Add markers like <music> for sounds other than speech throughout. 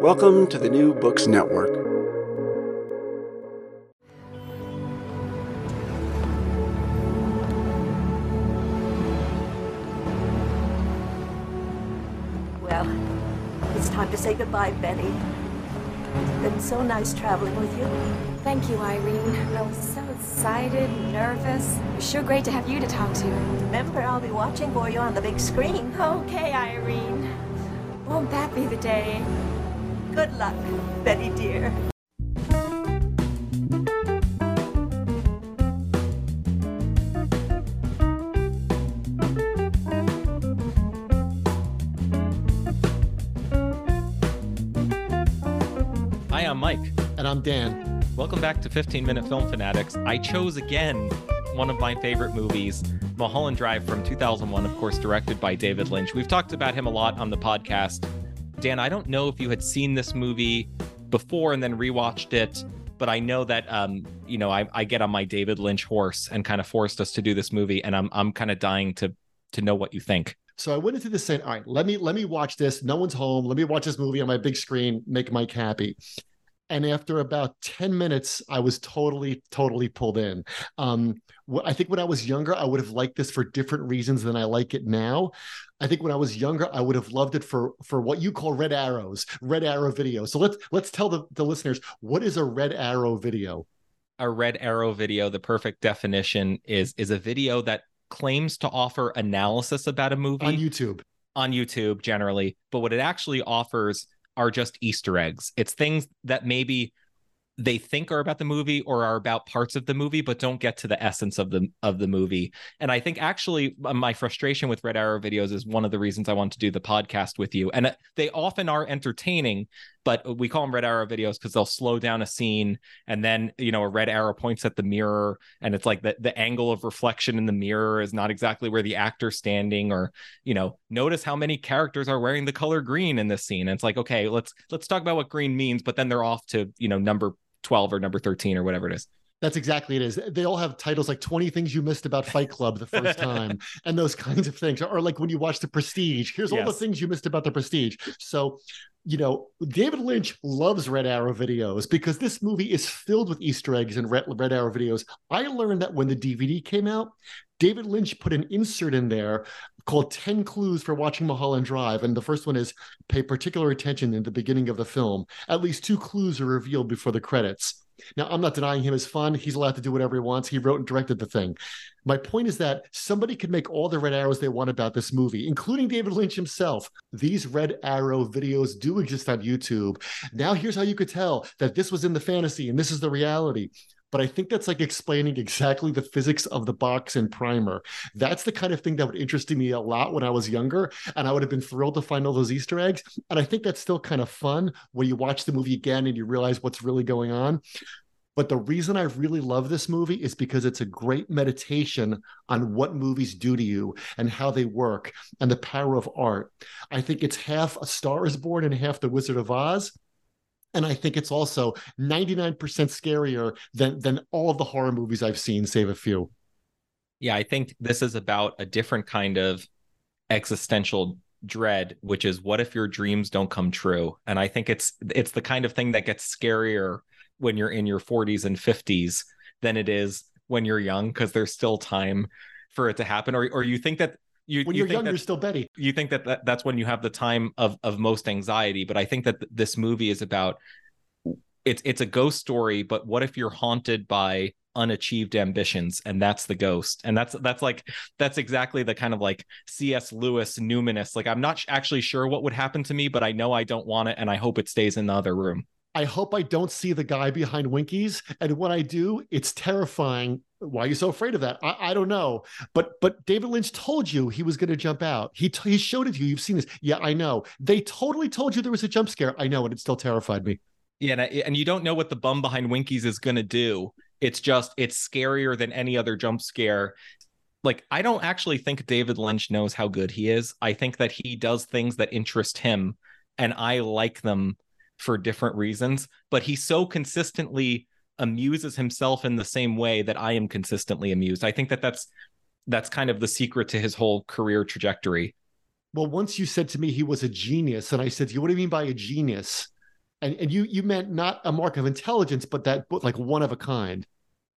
Welcome to the New Books Network. Well, it's time to say goodbye, Betty. It's been so nice traveling with you. Thank you, Irene. I was so excited, nervous. It was sure great to have you to talk to. Remember, I'll be watching for you on the big screen. Okay, Irene. Won't that be the day? Good luck, Betty dear. Hi, I'm Mike. And I'm Dan. Welcome back to 15 Minute Film Fanatics. I chose again one of my favorite movies, Mulholland Drive from 2001, of course, directed by David Lynch. We've talked about him a lot on the podcast. Dan, I don't know if you had seen this movie before and then rewatched it, but I know that um, you know, I, I get on my David Lynch horse and kind of forced us to do this movie, and I'm I'm kind of dying to to know what you think. So I went into this saying, all right, let me let me watch this. No one's home. Let me watch this movie on my big screen, make Mike happy. And after about 10 minutes, I was totally, totally pulled in. Um, I think when I was younger, I would have liked this for different reasons than I like it now. I think when I was younger, I would have loved it for for what you call red arrows, red arrow video. So let's let's tell the, the listeners what is a red arrow video. A red arrow video, the perfect definition is is a video that claims to offer analysis about a movie on YouTube. On YouTube generally, but what it actually offers are just Easter eggs. It's things that maybe they think are about the movie or are about parts of the movie but don't get to the essence of the of the movie. And i think actually my frustration with red arrow videos is one of the reasons i want to do the podcast with you. And uh, they often are entertaining but we call them red arrow videos because they'll slow down a scene and then you know a red arrow points at the mirror and it's like the, the angle of reflection in the mirror is not exactly where the actor's standing or you know notice how many characters are wearing the color green in this scene and it's like okay let's let's talk about what green means but then they're off to you know number 12 or number 13 or whatever it is. That's exactly it is. They all have titles like 20 things you missed about Fight Club the first <laughs> time and those kinds of things. Or like when you watch The Prestige, here's yes. all the things you missed about The Prestige. So, you know, David Lynch loves Red Arrow videos because this movie is filled with Easter eggs and Red, Red Arrow videos. I learned that when the DVD came out, David Lynch put an insert in there called 10 Clues for Watching Mulholland Drive. And the first one is pay particular attention in the beginning of the film. At least two clues are revealed before the credits. Now, I'm not denying him his fun. He's allowed to do whatever he wants. He wrote and directed the thing. My point is that somebody could make all the red arrows they want about this movie, including David Lynch himself. These red arrow videos do exist on YouTube. Now, here's how you could tell that this was in the fantasy and this is the reality but I think that's like explaining exactly the physics of the box and primer. That's the kind of thing that would interest me a lot when I was younger, and I would have been thrilled to find all those Easter eggs. And I think that's still kind of fun when you watch the movie again and you realize what's really going on. But the reason I really love this movie is because it's a great meditation on what movies do to you and how they work and the power of art. I think it's half A Star is Born and half The Wizard of Oz and I think it's also 99% scarier than than all of the horror movies I've seen, save a few. Yeah, I think this is about a different kind of existential dread, which is what if your dreams don't come true? And I think it's it's the kind of thing that gets scarier when you're in your 40s and 50s than it is when you're young because there's still time for it to happen or or you think that you, when you you're young, that, you're still Betty. You think that, that that's when you have the time of of most anxiety, but I think that this movie is about it's it's a ghost story, but what if you're haunted by unachieved ambitions and that's the ghost and that's that's like that's exactly the kind of like cs lewis numinous like i'm not actually sure what would happen to me but i know i don't want it and i hope it stays in the other room I hope I don't see the guy behind Winkie's. And when I do, it's terrifying. Why are you so afraid of that? I, I don't know. But but David Lynch told you he was going to jump out. He t- he showed it to you. You've seen this. Yeah, I know. They totally told you there was a jump scare. I know, and it still terrified me. Yeah, and, I, and you don't know what the bum behind Winkie's is going to do. It's just it's scarier than any other jump scare. Like I don't actually think David Lynch knows how good he is. I think that he does things that interest him, and I like them for different reasons, but he so consistently amuses himself in the same way that I am consistently amused. I think that that's that's kind of the secret to his whole career trajectory. Well, once you said to me he was a genius, and I said, "You what do you mean by a genius?" And and you you meant not a mark of intelligence, but that like one of a kind.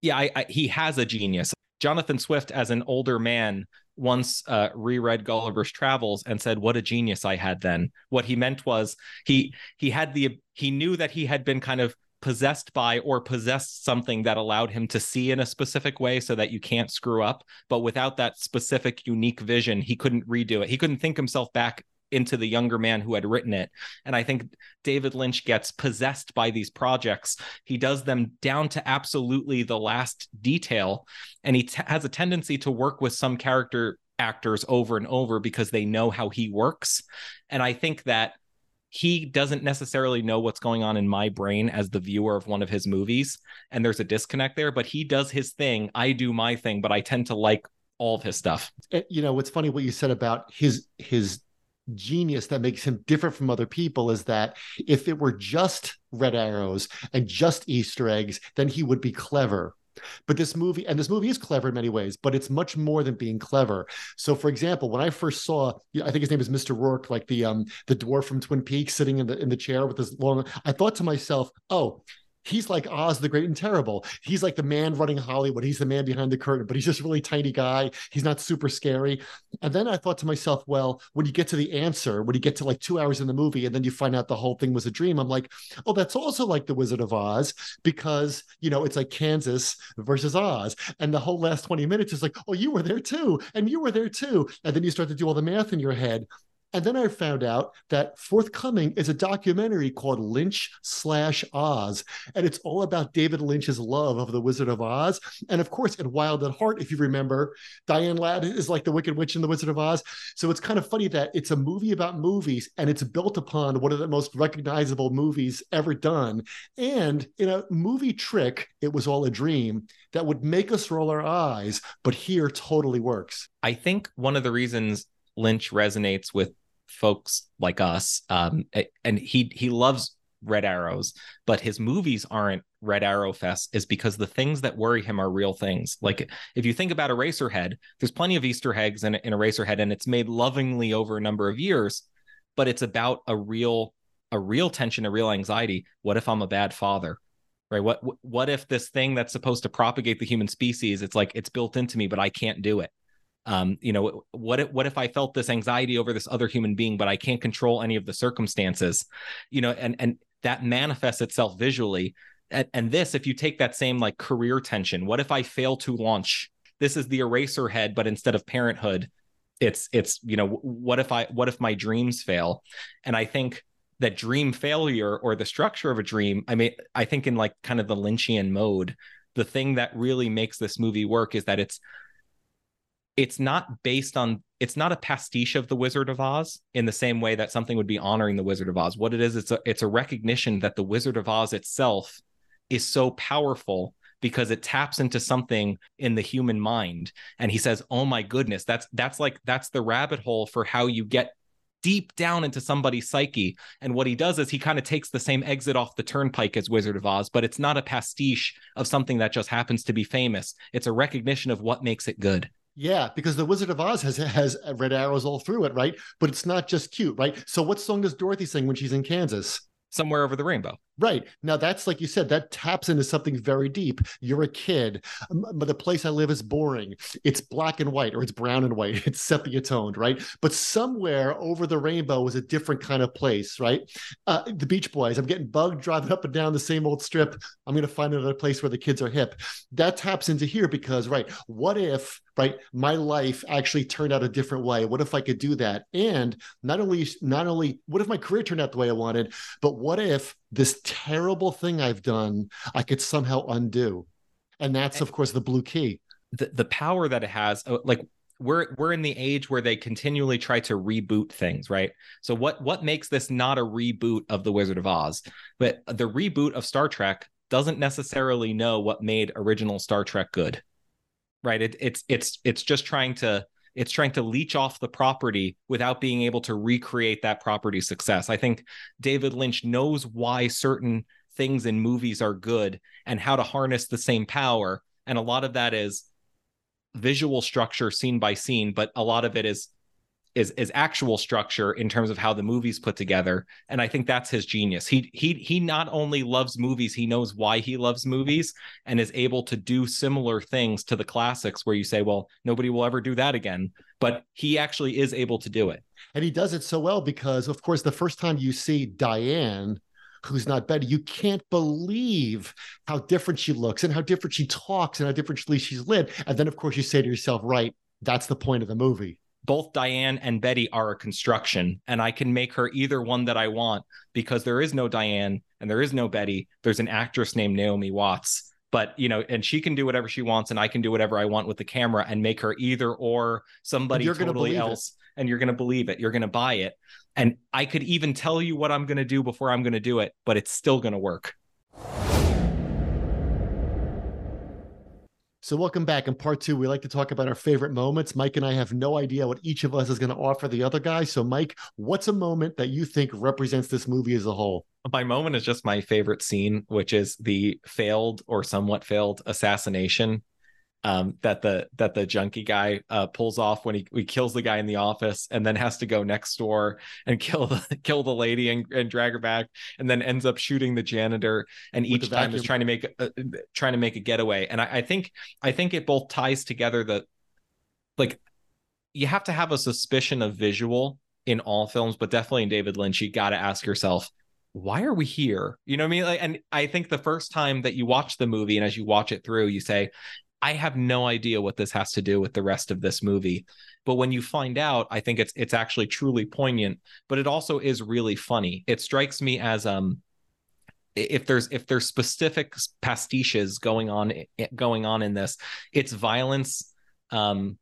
Yeah, I, I, he has a genius. Jonathan Swift, as an older man, once uh, reread Gulliver's Travels and said, "What a genius I had then." What he meant was he he had the he knew that he had been kind of possessed by or possessed something that allowed him to see in a specific way so that you can't screw up but without that specific unique vision he couldn't redo it he couldn't think himself back into the younger man who had written it. And I think David Lynch gets possessed by these projects. He does them down to absolutely the last detail. And he t- has a tendency to work with some character actors over and over because they know how he works. And I think that he doesn't necessarily know what's going on in my brain as the viewer of one of his movies and there's a disconnect there but he does his thing i do my thing but i tend to like all of his stuff eh, you know what's funny what you said about his his genius that makes him different from other people is that if it were just red arrows and just Easter eggs, then he would be clever. But this movie, and this movie is clever in many ways, but it's much more than being clever. So, for example, when I first saw, I think his name is Mr. Rourke, like the um the dwarf from Twin Peaks, sitting in the in the chair with his long, I thought to myself, oh, he's like Oz the Great and Terrible. He's like the man running Hollywood. He's the man behind the curtain, but he's just a really tiny guy. He's not super scary. And then I thought to myself, well, when you get to the answer, when you get to like two hours in the movie and then you find out the whole thing was a dream, I'm like, oh, that's also like the Wizard of Oz because, you know, it's like Kansas versus Oz. And the whole last 20 minutes is like, oh, you were there too. And you were there too. And then you start to do all the math in your head. And then I found out that forthcoming is a documentary called Lynch slash Oz. And it's all about David Lynch's love of the Wizard of Oz. And of course, in Wild at Heart, if you remember, Diane Ladd is like the Wicked Witch in the Wizard of Oz. So it's kind of funny that it's a movie about movies and it's built upon one of the most recognizable movies ever done. And in a movie trick, it was all a dream that would make us roll our eyes, but here totally works. I think one of the reasons Lynch resonates with folks like us. Um, and he he loves Red Arrows, but his movies aren't Red Arrow Fest is because the things that worry him are real things. Like if you think about Eraserhead, there's plenty of Easter eggs in, in Eraserhead, and it's made lovingly over a number of years, but it's about a real a real tension, a real anxiety. What if I'm a bad father? Right? What what if this thing that's supposed to propagate the human species, it's like it's built into me, but I can't do it um, you know, what if, what if I felt this anxiety over this other human being, but I can't control any of the circumstances, you know, and and that manifests itself visually. And, and this, if you take that same like career tension, what if I fail to launch? This is the Eraserhead, but instead of parenthood, it's it's you know, what if I what if my dreams fail? And I think that dream failure or the structure of a dream, I mean, I think in like kind of the Lynchian mode, the thing that really makes this movie work is that it's it's not based on it's not a pastiche of the Wizard of Oz in the same way that something would be honoring the Wizard of Oz. What it is, it's a it's a recognition that the Wizard of Oz itself is so powerful because it taps into something in the human mind. And he says, "Oh my goodness, that's that's like that's the rabbit hole for how you get deep down into somebody's psyche. And what he does is he kind of takes the same exit off the turnpike as Wizard of Oz, but it's not a pastiche of something that just happens to be famous. It's a recognition of what makes it good. Yeah, because the Wizard of Oz has has red arrows all through it, right? But it's not just cute, right? So what song does Dorothy sing when she's in Kansas? Somewhere over the rainbow. Right. Now that's like you said, that taps into something very deep. You're a kid, but the place I live is boring. It's black and white, or it's brown and white. <laughs> It's sepia toned, right? But somewhere over the rainbow is a different kind of place, right? Uh, the Beach Boys. I'm getting bugged driving up and down the same old strip. I'm going to find another place where the kids are hip. That taps into here because, right? What if, right? My life actually turned out a different way. What if I could do that? And not only, not only, what if my career turned out the way I wanted, but what if this terrible thing I've done, I could somehow undo. And that's, of course, the blue key. The, the power that it has, uh, like we're we're in the age where they continually try to reboot things, right? So what what makes this not a reboot of the Wizard of Oz? But the reboot of Star Trek doesn't necessarily know what made original Star Trek good. Right? It, it's it's it's just trying to it's trying to leech off the property without being able to recreate that property success. I think David Lynch knows why certain things in movies are good and how to harness the same power. And a lot of that is visual structure scene by scene, but a lot of it is is is actual structure in terms of how the movie's put together. And i think that's his genius. He he he not only loves movies he knows why he loves movies and is able to do similar things to the classics where you say well nobody will ever do that again but he actually is able to do it. And he does it so well because of course the first time you see diane who's not Betty, you can't believe how different she looks and how different she talks and how differently she's lived. And then, of course, you say to yourself, right, that's the point of the movie both Diane and Betty are a construction, and I can make her either one that I want because there is no Diane and there is no Betty. There's an actress named Naomi Watts, but you know, and she can do whatever she wants, and I can do whatever I want with the camera and make her either or somebody totally else. It. And you're going to believe it. You're going to buy it. And I could even tell you what I'm going to do before I'm going to do it, but it's still going to work. So, welcome back. In part two, we like to talk about our favorite moments. Mike and I have no idea what each of us is going to offer the other guy. So, Mike, what's a moment that you think represents this movie as a whole? My moment is just my favorite scene, which is the failed or somewhat failed assassination um, that the that the junkie guy uh, pulls off when he, he kills the guy in the office and then has to go next door and <laughs> kill the kill the lady and, and drag her back and then ends up shooting the janitor and With each time vacuum. is trying to make a, trying to make a getaway and I, I think I think it both ties together that like you have to have a suspicion of visual in all films but definitely in David Lynch you got to ask yourself why are we here? You know what I mean? Like, and I think the first time that you watch the movie and as you watch it through, you say, I have no idea what this has to do with the rest of this movie. But when you find out, I think it's it's actually truly poignant, but it also is really funny. It strikes me as um if there's if there's specific pastiches going on going on in this, it's violence um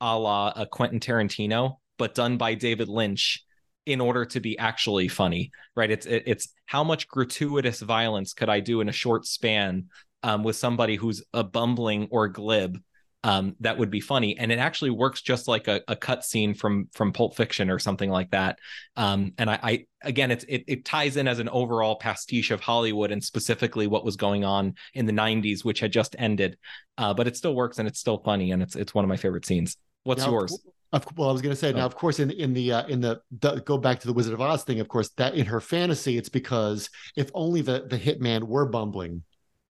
a la a Quentin Tarantino, but done by David Lynch in order to be actually funny, right? It's it's how much gratuitous violence could I do in a short span um, with somebody who's a bumbling or glib um, that would be funny and it actually works just like a, a cut scene from from pulp fiction or something like that um, and I, I, again it's it, it ties in as an overall pastiche of hollywood and specifically what was going on in the 90s which had just ended uh, but it still works and it's still funny and it's it's one of my favorite scenes what's now, yours of, well, I was going to say oh. now, of course, in in the uh, in the, the, go back to the Wizard of Oz thing. Of course, that in her fantasy, it's because if only the the hitman were bumbling,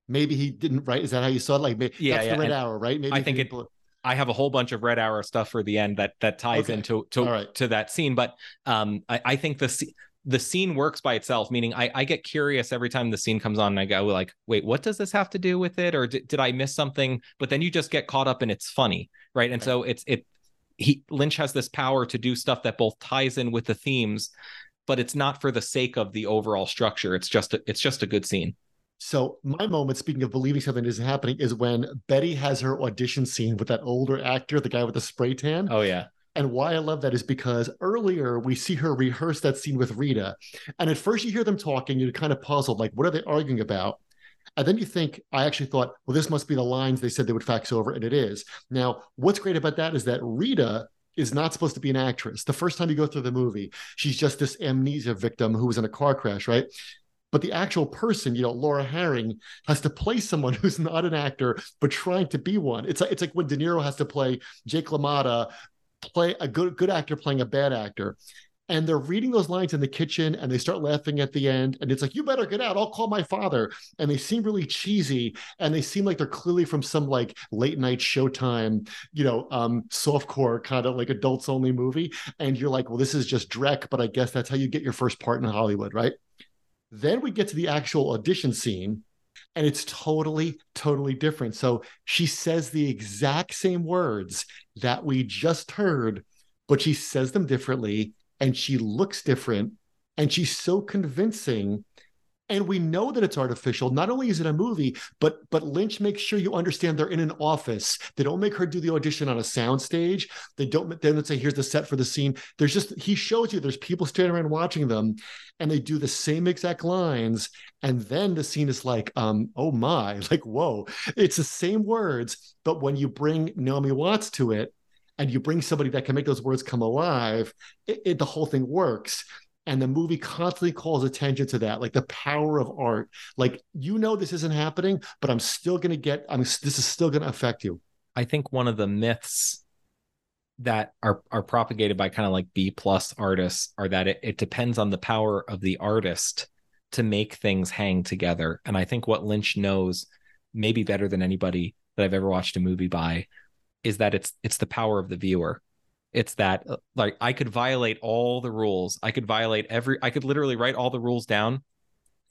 maybe he didn't write. Is that how you saw it? Like, maybe, yeah, that's yeah. the red and arrow, right? Maybe I think it. I have a whole bunch of red arrow stuff for the end that that ties okay. into to right. to that scene, but um, I, I think the the scene works by itself. Meaning, I I get curious every time the scene comes on, and I go like, wait, what does this have to do with it, or did, did I miss something? But then you just get caught up and it's funny, right? And right. so it's it he Lynch has this power to do stuff that both ties in with the themes, but it's not for the sake of the overall structure. It's just a, it's just a good scene. So my moment, speaking of believing something isn't happening, is when Betty has her audition scene with that older actor, the guy with the spray tan. Oh yeah. And why I love that is because earlier we see her rehearse that scene with Rita. And at first you hear them talking, you're kind of puzzled, like, what are they arguing about? And then you think, I actually thought, well, this must be the lines they said they would fax over, and it is. Now, what's great about that is that Rita is not supposed to be an actress. The first time you go through the movie, she's just this amnesia victim who was in a car crash, right? But the actual person, you know, Laura Harring has to play someone <laughs> who's not an actor but trying to be one. It's like it's like when De Niro has to play Jake LaMotta, play a good good actor playing a bad actor. And they're reading those lines in the kitchen and they start laughing at the end. And it's like you better get out. I'll call my father. And they seem really cheesy and they seem like they're clearly from some like late night showtime you know um softcore kind of like adults only movie. And you're like well this is just drek but i guess that's how you get your first part in hollywood right then we get to the actual audition scene and it's totally totally different. So she says the exact same words that we just heard but she says them differently and she looks different and she's so convincing and we know that it's artificial. Not only is it a movie but but lynch makes sure you understand they're in an office. They don't make her do the audition on a sound stage they don't they don't say here's the set for the scene. There's just he shows you there's people standing around watching them and they do the same exact lines. And then the scene is like um oh my <laughs> like whoa. It's the same words but when you bring naomi watts to it and you bring somebody that can make those words come alive, it, it, the whole thing works. And the movie constantly calls attention to that, like the power of art. Like you know this isn't happening, but I'm still going to get. I'm this is still going to affect you. I think one of the myths that are are propagated by kind of like B plus artists are that it, it depends on the power of the artist to make things hang together. And I think what Lynch knows, maybe better than anybody that I've ever watched a movie by, is that it's it's the power of the viewer it's that uh, like i could violate all the rules. I could violate every i could literally write all the rules down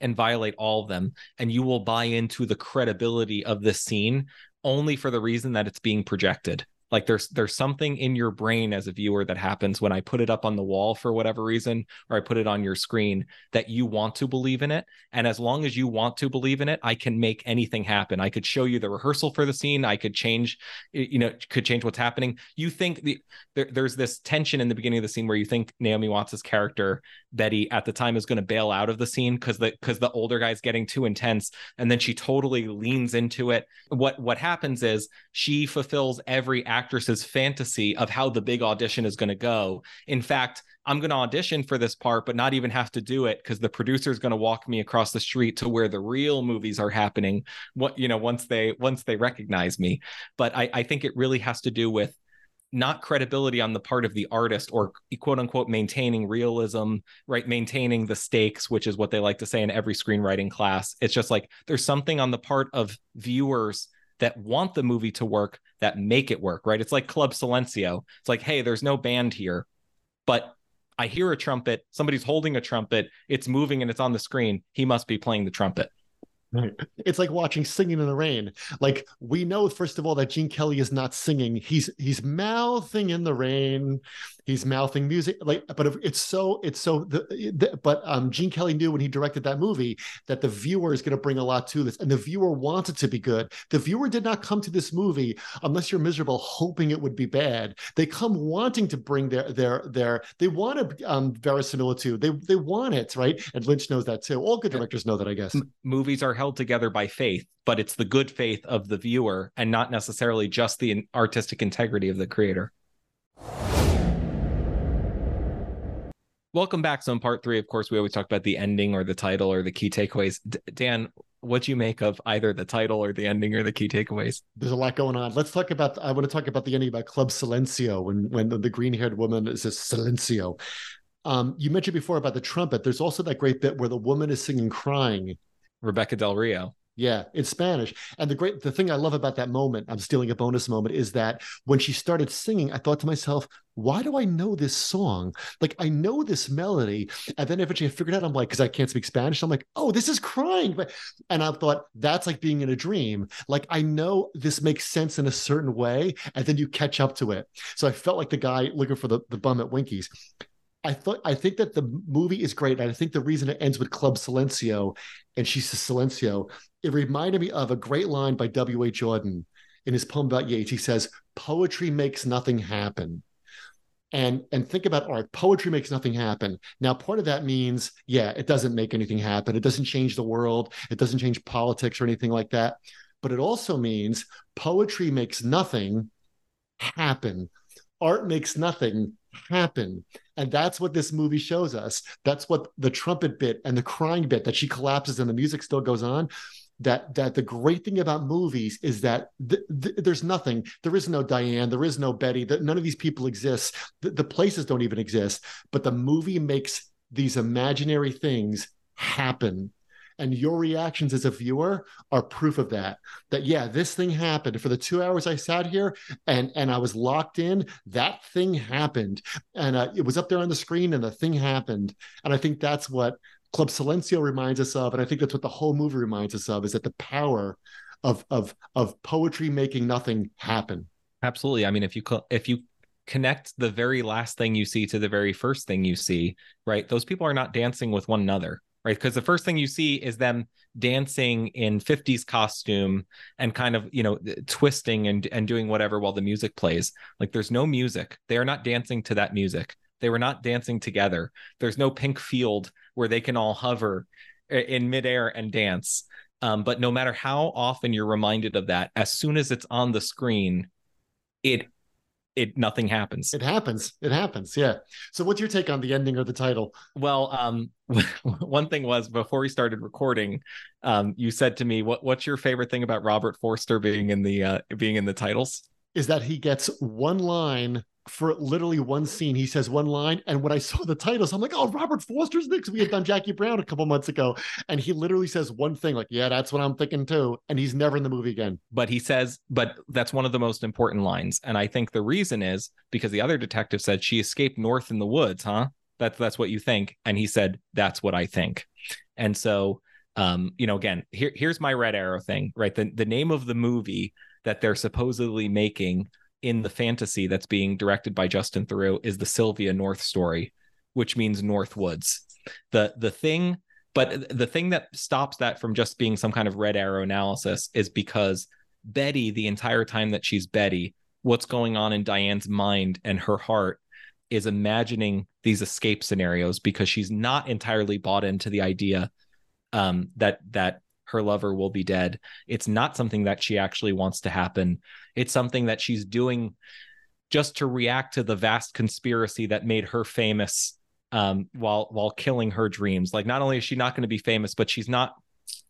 and violate all of them and you will buy into the credibility of this scene only for the reason that it's being projected like there's there's something in your brain as a viewer that happens when i put it up on the wall for whatever reason or i put it on your screen that you want to believe in it. And as long as you want to believe in it i can make anything happen. I could show you the rehearsal for the scene. I could change you know could change what's happening. You think the there, there's this tension in the beginning of the scene where you think naomi watts's character betty at the time is going to bail out of the scene because the because the older guy's getting too intense and then she totally leans into it. What what happens is she fulfills every act actress's fantasy of how the big audition is going to go. In fact, I'm going to audition for this part, but not even have to do it because the producer is going to walk me across the street to where the real movies are happening. What you know, once they once they recognize me. But I, I think it really has to do with not credibility on the part of the artist or quote unquote maintaining realism, right? Maintaining the stakes, which is what they like to say in every screenwriting class. It's just like there's something on the part of viewers that want the movie to work that make it work, right? It's like Club Silencio. It's like, hey, there's no band here, but I hear a trumpet, somebody's holding a trumpet, it's moving and it's on the screen. He must be playing the trumpet. Right. It's like watching Singing in the Rain. Like we know, first of all, that Gene Kelly is not singing. He's he's mouthing in the rain. He's mouthing music. Like, but it's so it's so the, the but um Gene Kelly knew when he directed that movie that the viewer is going to bring a lot to this, and the viewer wants it to be good. The viewer did not come to this movie unless you're miserable, hoping it would be bad. They come wanting to bring their their their. They want a um, verisimilitude. They they want it, right? And Lynch knows that too. All good directors know that, I guess. M- movies are held together by faith, but it's the good faith of the viewer and not necessarily just the artistic integrity of the creator. Welcome back. So in part three, of course, we always talk about the ending or the title or the key takeaways. D- Dan, what do you make of either the title or the ending or the key takeaways? There's a lot going on. Let's talk about. I want to talk about the ending about Club Silencio when when the, the green haired woman is a Silencio. Um, you mentioned before about the trumpet. There's also that great bit where the woman is singing crying Rebekah Del Rio. Yeah, in Spanish. And the great the thing I love about that moment, I'm stealing a bonus moment, is that when she started singing, I thought to myself, why do I know this song? Like I know this melody. And then eventually I figured out, I'm like, because I can't speak Spanish. I'm like, oh, this is crying. And I thought that's like being in a dream. Like I know this makes sense in a certain way, and then you catch up to it. So I felt like the guy looking for the, the bum at Winkie's. I thought I think that the movie is great. And I think the reason it ends with Club Silencio and she says Silencio, it reminded me of a great line by W.H. Auden in his poem about Yeats. He says, Poetry makes nothing happen. And and think about art. Poetry makes nothing happen. Now, part of that means, yeah, it doesn't make anything happen. It doesn't change the world. It doesn't change politics or anything like that. But it also means poetry makes nothing happen art makes nothing happen. And that's what this movie shows us. That's what the trumpet bit and the crying bit that she collapses and the music still goes on. That that the great thing about movies is that th- th- there's nothing. There is no Diane. There is no Betty. That none of these people exist. The, the places don't even exist. But the movie makes these imaginary things happen and your reactions as a viewer are proof of that that yeah this thing happened for the two hours i sat here and and i was locked in that thing happened and uh, it was up there on the screen and the thing happened and i think that's what club silencio reminds us of and i think that's what the whole movie reminds us of is that the power of of of poetry making nothing happen absolutely i mean if you if you connect the very last thing you see to the very first thing you see right those people are not dancing with one another right? Because the first thing you see is them dancing in 50s costume and kind of, you know, twisting and, and doing whatever while the music plays. Like there's no music. They are not dancing to that music. They were not dancing together. There's no pink field where they can all hover in midair and dance. Um, but no matter how often you're reminded of that, as soon as it's on the screen, it it nothing happens. It happens. It happens. Yeah. So what's your take on the ending or the title? Well, um <laughs> one thing was before we started recording, um you said to me what what's your favorite thing about Robert Forster being in the uh being in the titles? Is that he gets one line for literally one scene. He says one line, and when I saw the titles, I'm like, "Oh, Robert Forster's next." We had done Jackie Brown a couple months ago, and he literally says one thing, like, "Yeah, that's what I'm thinking too," and he's never in the movie again. But he says, but that's one of the most important lines, and I think the reason is because the other detective said she escaped north in the woods, huh? That's that's what you think, and he said that's what I think, and so. Um, you know, again, here, here's my red arrow thing, right? The the name of the movie that they're supposedly making in the fantasy that's being directed by Justin Theroux is the Sylvia North story, which means North Woods. The the thing, but the thing that stops that from just being some kind of red arrow analysis is because Betty, the entire time that she's Betty, what's going on in Diane's mind and her heart is imagining these escape scenarios because she's not entirely bought into the idea um, that that her lover will be dead. It's not something that she actually wants to happen. It's something that she's doing just to react to the vast conspiracy that made her famous um, while while killing her dreams. Like not only is she not going to be famous, but she's not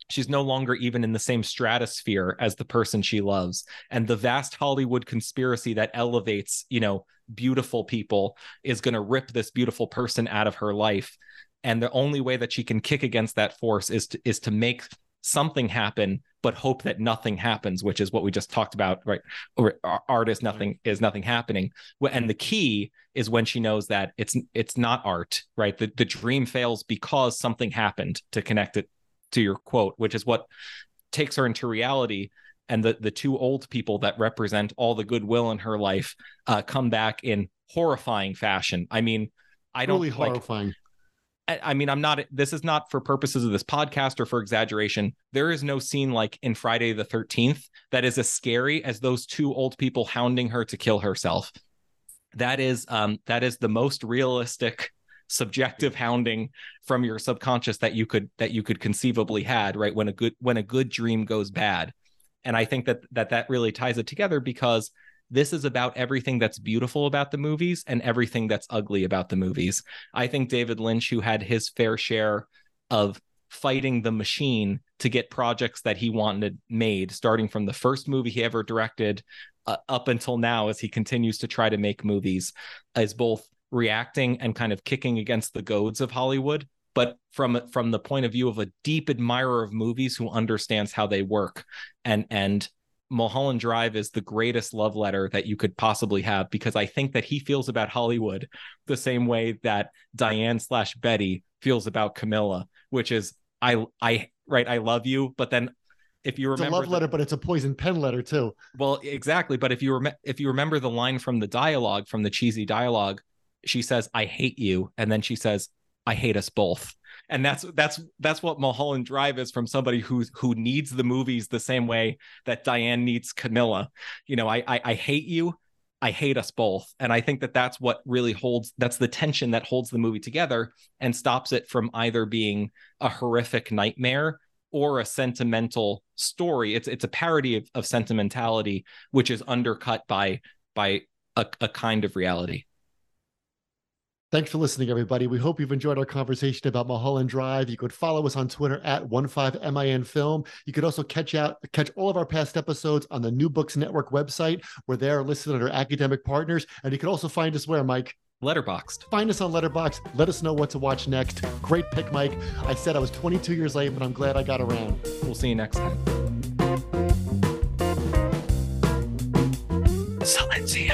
she's no longer even in the same stratosphere as the person she loves and the vast hollywood conspiracy that elevates you know beautiful people is going to rip this beautiful person out of her life and the only way that she can kick against that force is to is to make something happen but hope that nothing happens which is what we just talked about right? Or art is nothing is nothing happening. And the key is when she knows that it's it's not art right? The, the dream fails because something happened to connect it to your quote which is what takes her into reality. And the the two old people that represent all the goodwill in her life uh, come back in horrifying fashion. I mean i don't really horrifying. like, I mean, I'm not, this is not for purposes of this podcast or for exaggeration. There is no scene like in Friday the 13th that is as scary as those two old people hounding her to kill herself. That is, um, that is the most realistic subjective hounding from your subconscious that you could that you could conceivably had right when a good when a good dream goes bad and i think that that that really ties it together because this is about everything that's beautiful about the movies and everything that's ugly about the movies. I think David Lynch, who had his fair share of fighting the machine to get projects that he wanted made, starting from the first movie he ever directed uh, up until now, as he continues to try to make movies, is both reacting and kind of kicking against the goads of Hollywood, but from from the point of view of a deep admirer of movies who understands how they work and and Mulholland Drive is the greatest love letter that you could possibly have because I think that he feels about Hollywood the same way that Diane slash Betty feels about Camilla, which is I I right I love you, but then if you remember it's a love letter, but it's a poison pen letter too. Well, exactly. But if you rem- if you remember the line from the dialogue from the cheesy dialogue, she says, "I hate you," and then she says, "I hate us both." And that's that's that's what Mulholland Drive is from somebody who who needs the movies the same way that Diane needs Camilla. You know, I, I, I hate you. I hate us both. And I think that that's what really holds, that's the tension that holds the movie together and stops it from either being a horrific nightmare or a sentimental story. It's, it's a parody of, of sentimentality, which is undercut by, by a, a kind of reality. Thanks for listening, everybody. We hope you've enjoyed our conversation about Mulholland Drive. You could follow us on Twitter at 15MIN Film. You could also catch out catch all of our past episodes on the New Books Network website, where they are listed under academic partners. And you can also find us where, Mike? Letterboxd. Find us on Letterboxd. Let us know what to watch next. Great pick, Mike. I said I was 22 years late, but I'm glad I got around. We'll see you next time. Silencio.